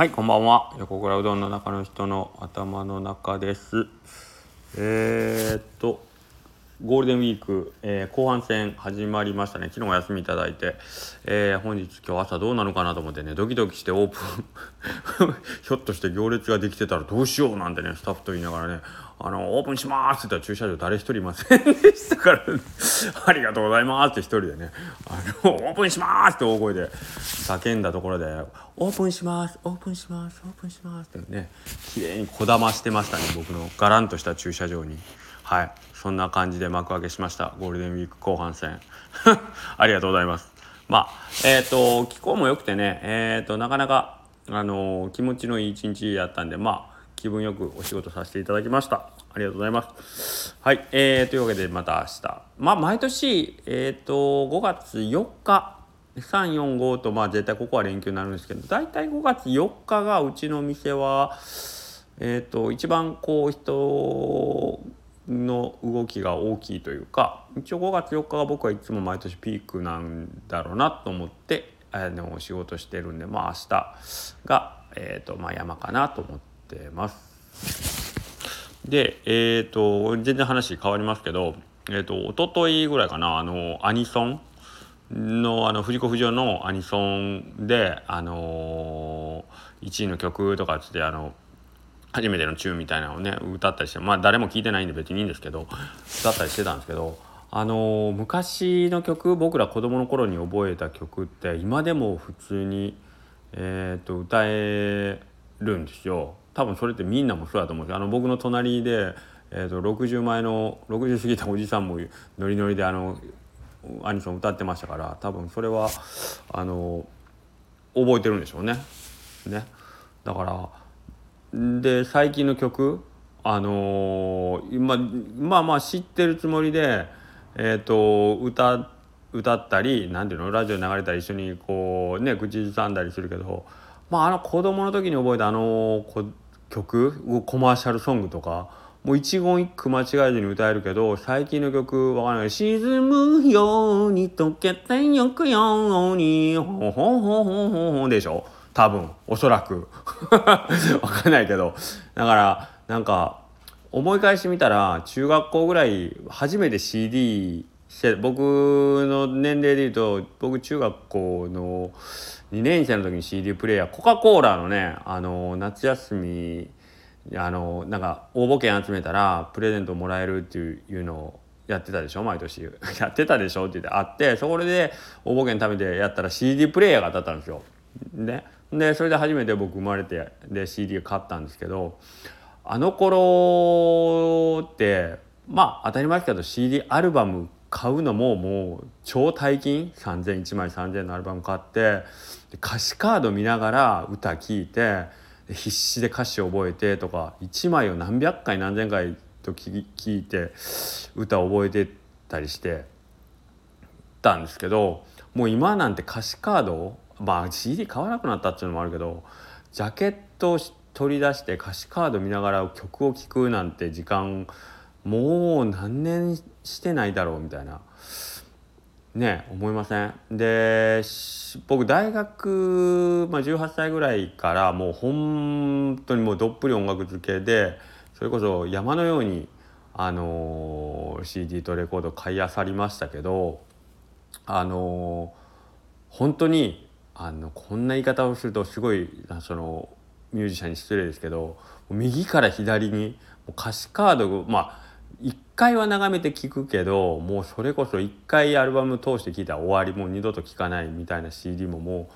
はい、こんばんは。横倉うどんの中の人の頭の中です。えー、っと、ゴールデンウィーク、えー後半戦始まりましたね。昨日お休みいただいて、えー本日今日朝どうなのかなと思ってね、ドキドキしてオープン、ひょっとして行列ができてたらどうしようなんてね、スタッフと言いながらね、あの、オープンしますって言ったら駐車場誰一人いませんでしたから、ありがとうございますって一人でね、あの、オープンしますって大声で叫んだところで、オープンします、オープンします、オープンしますってね、綺麗にこだましてましたね、僕のガランとした駐車場に。はい、そんな感じで幕開けしました、ゴールデンウィーク後半戦。ありがとうございます。まあ、えっ、と、気候も良くてね、えっ、と、なかなか、あの気持ちのいい一日やったんで、まあ、気分よくお仕事させていただきました。ありがとうございます。はい、えー、というわけでまた明日。まあ、毎年、えっ、と、5月4日、3、4、5と、まあ、絶対ここは連休になるんですけど、大体5月4日がうちの店は、えー、と一番こう人の動きが大きいというか一応5月4日が僕はいつも毎年ピークなんだろうなと思ってあの仕事してるんでまあ明日が、えーとまあ、山かなと思ってます。でえっ、と全然話変わりますけど、えー、と一昨日ぐらいかなあのアニソンのあの藤子不二雄のアニソンであのー、1位の曲とかっつってあの初めてのチューンみたいなのをね歌ったりしてまあ誰も聞いてないんで別にいいんですけど歌ったりしてたんですけどあの昔の曲僕ら子供の頃に覚えた曲って今でも普通に、えー、と歌えるんですよ。多分それってみんなもそうだと思うんですあの僕の隣で、えー、と60前の60過ぎたおじさんもノリノリであのアニソン歌ってましたから多分それはあの覚えてるんでしょうね。ね。だからで最近の曲あのーままあまあ知ってるつもりで、えー、と歌歌ったりなんていうのラジオ流れたり一緒にこうね口ずさんだりするけど、まあ、あの子供の時に覚えたあの曲コマーシャルソングとかもう一言一句間違えずに歌えるけど最近の曲わからない「沈むように溶けてゆくようにほほほほほほ」でしょ。多分おそらく。わかんないけど。だからなんか思い返してみたら中学校ぐらい初めて CD して僕の年齢でいうと僕中学校の2年生の時に CD プレイヤーコカ・コーラのねあの夏休みあのなんか応募券集めたらプレゼントもらえるっていうのをやってたでしょ毎年。やってたでしょって言ってあってそこで応募券貯めてやったら CD プレイヤーが当たったんですよ。ででそれで初めて僕生まれてで CD を買ったんですけどあの頃ってまあ当たり前ですけど CD アルバム買うのももう超大金3001枚3000のアルバム買って歌詞カード見ながら歌聴いて必死で歌詞覚えてとか1枚を何百回何千回と聴いて歌覚えてたりしてたんですけどもう今なんて歌詞カードまあ CD 買わなくなったっていうのもあるけどジャケットを取り出して歌詞カード見ながら曲を聴くなんて時間もう何年してないだろうみたいな。ね思いません？で僕大学、まあ、18歳ぐらいからもう本当にもうどっぷり音楽漬けでそれこそ山のように、あのー CD とレコード買い漁りましたけどあのー本当にあのこんな言い方をするとすごいそのミュージシャンに失礼ですけど右から左にも歌詞カードまあ一回は眺めて聞くけどもうそれこそ一回アルバム通して聞いたら終わりもう二度と聞かないみたいな CD もも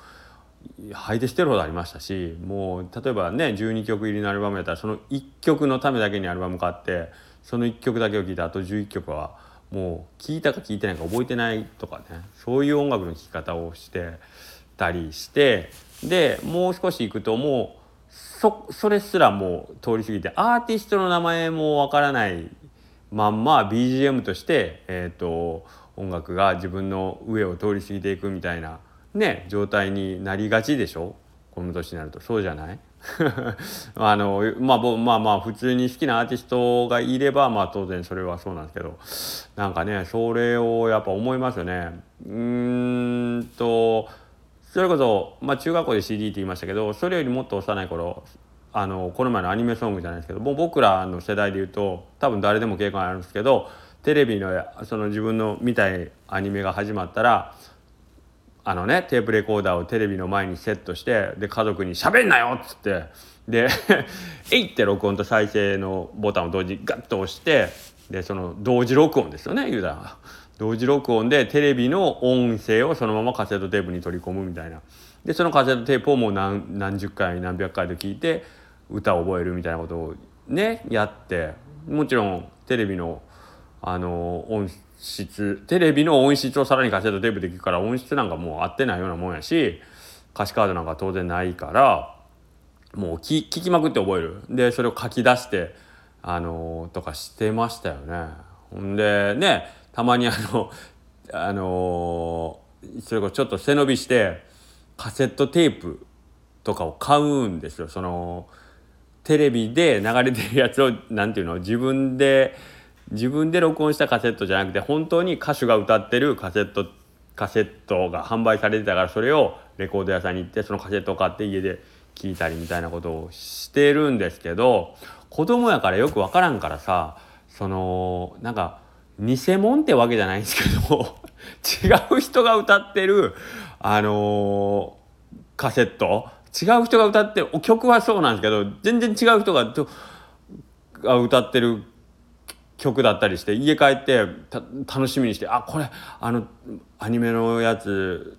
う配でしてるほどありましたしもう例えばね12曲入りのアルバムやったらその1曲のためだけにアルバム買ってその1曲だけを聴いてあと11曲はもう聴いたか聴いてないか覚えてないとかねそういう音楽の聴き方をしてたりしてでもう少し行くともうそそれすらもう通り過ぎてアーティストの名前もわからないまんま BGM として、えー、と音楽が自分の上を通り過ぎていくみたいな、ね、状態になりがちでしょ？この年になると。そうじゃない？あのまあまあまあ普通に好きなアーティストがいればまあ当然それはそうなんですけどなんかねそれをやっぱ思いますよね。うんとそれこそ、まあ、中学校で CD って言いましたけどそれよりもっと幼い頃あのこの前のアニメソングじゃないですけどもう僕らの世代で言うと多分誰でも経験あるんですけどテレビのその自分の見たいアニメが始まったらあのねテープレコーダーをテレビの前にセットしてで家族に「しゃべんなよ!」っつってで「えい!」って録音と再生のボタンを同時にガッと押してでその同時録音ですよね言うたら。同時録音でテレビの音声をそのままカセットテープに取り込むみたいな。でそのカセットテープをもう何何十回何百回と聞いて歌を覚えるみたいなことをねやって。もちろんテレビのあの音質テレビの音質をさらにカセットテープで聞くから音質なんかもう合ってないようなもんやし歌詞カードなんか当然ないからもう聞きまくって覚える。でそれを書き出してあのとかしてましたよね。ほんでねたまにあのあのそれこそちょっと背伸びしてカセットテープとかを買うんですよ。そのテレビで流れてるやつを何ていうの自分で自分で録音したカセットじゃなくて本当に歌手が歌ってるカセットカセットが販売されてたからそれをレコード屋さんに行ってそのカセットを買って家で聴いたりみたいなことをしてるんですけど子供やからよく分からんからさそのなんか偽物ってわけじゃないんですけど 違う人が歌ってるあのー、カセット。違う人が歌ってる曲はそうなんですけど全然違う人がが歌ってる曲だったりして家帰って楽しみにしてあこれあのアニメのやつ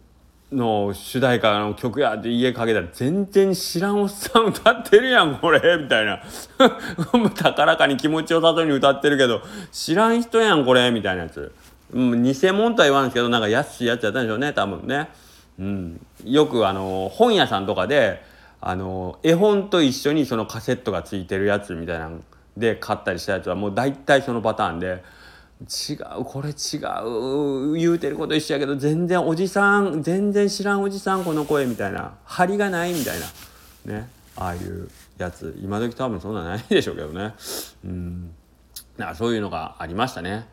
の主題歌の曲やって家かけたら全然知らんおっさん歌ってるやんこれみたいな。高らかに気持ちよさそうに歌ってるけど知らん人やんこれみたいなやつ、うん、偽物とは言わんすけどなんか安いやつやったんでしょうね多分ね、うん、よくあの本屋さんとかであの絵本と一緒にそのカセットがついてるやつみたいなで買ったりしたやつはもう大体そのパターンで違うこれ違う。言うてること一緒やけど全然おじさん全然知らんおじさんこの声みたいな。張りがないみたいな。ね。ああいうやつ。今時多分そんなないでしょうけどね。うん。だからそういうのがありましたね。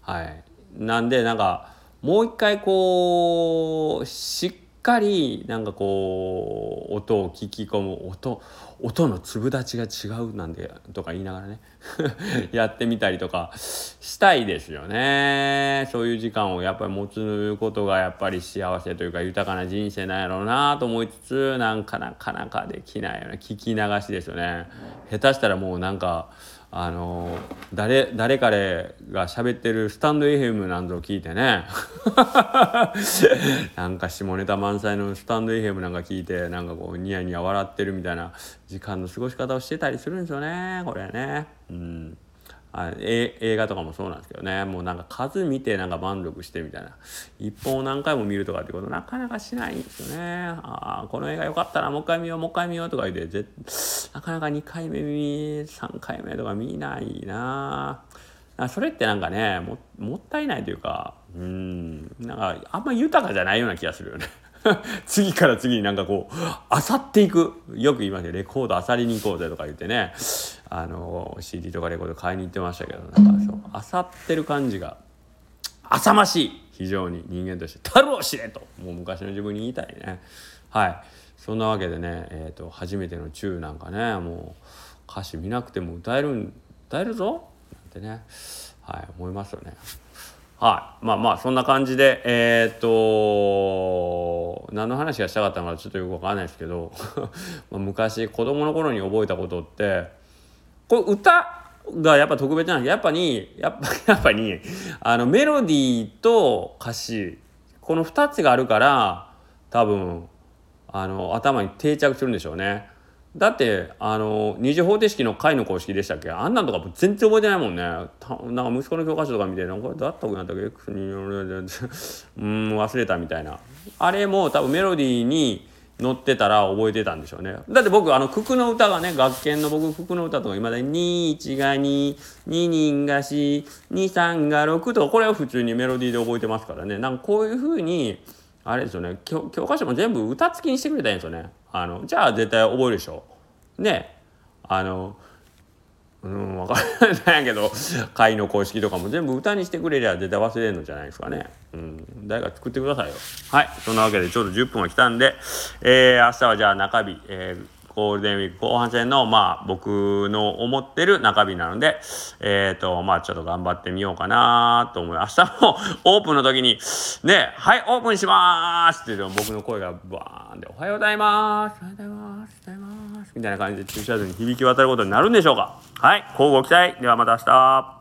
はい。なんでなんかもう一回こうしっかりなんかこう音を聞き込む音音の粒立ちが違うなんでとか言いながらね やってみたりとかしたいですよね。そういう時間をやっぱり持つことがやっぱり幸せというか豊かな人生なんやろうなと思いつつなんかなかなかできないような聞き流しですよね。下手したらもうなんかあの誰誰彼が喋ってるスタンド FM なんぞ聞いてね なんか下ネタ満載のスタンド FM なんか聞いてなんかこうニヤニヤ笑ってるみたいな時間の過ごし方をしてたりするんですよねこれね。うんあ映画とかもそうなんですけどね。もうなんか数見てなんか満足してみたいな。一本を何回も見るとかってことなかなかしないんですよね。ああこの映画良かったなもう一回見ようもう一回見ようとか言ってなかなか2回目見3回目とか見ないな。それってなんかねももったいないというかうん。なんかあんま豊かじゃないような気がするよね。次から次になんかこうあさっていく。よく言いますよ。レコードあさりに行こうぜとか言ってね。あの CD とかレコード買いに行ってましたけどなんかそうあさってる感じが浅ましい。非常に人間として「太郎知れ!」と。もう昔の自分に言いたいね。はい。そんなわけでね、えーと、初めての「チュー」なんかねもう歌詞見なくても歌える歌えるぞ。なんてね。はい思いますよね。はい。まあまあ、そんな感じで、えー、っと、何の話がしたかったのかちょっとよくわかんないですけど、ま昔、子供の頃に覚えたことって、これ歌がやっぱ特別なんですやっぱり、やっぱ、やっぱり、あの、メロディーと歌詞、この2つがあるから、多分、あの、頭に定着するんでしょうね。だってあの二次方程式の解の公式でしたっけ？あんなんとか全然覚えてないもんね。なんか息子の教科書とか見てなんかだったくなったっけ？うん忘れたみたいな。あれも多分メロディーに乗ってたら覚えてたんでしょうね。だって僕あの九九の歌がね学研の僕九九の歌とか今だに21が22人が423が6とかこれは普通にメロディーで覚えてますからね。なんかこういうふうにあれですよね。教科書も全部歌付きにしてくれたらいいんですよね。あのじゃあ絶対覚えるでしょ。ね。あのうん分からないけど 会の公式とかも全部歌にしてくれりゃ絶対忘れるのじゃないですかね。うん。誰か作ってくださいよ。はい。そんなわけでちょうど10分が来たんでえー、明日はじゃあ中日えーゴールデンウィーク後半戦の、まあ、僕の思ってる中日なので、えっ、ー、と、まあ、ちょっと頑張ってみようかなと思います。明日もオープンの時に、ね、はい、オープンしますって言うと僕の声がバーンで、おはようございます。おはようございます。おはようございます。みたいな感じで駐車場に響き渡ることになるんでしょうか。はい、交互期待。ではまた明日。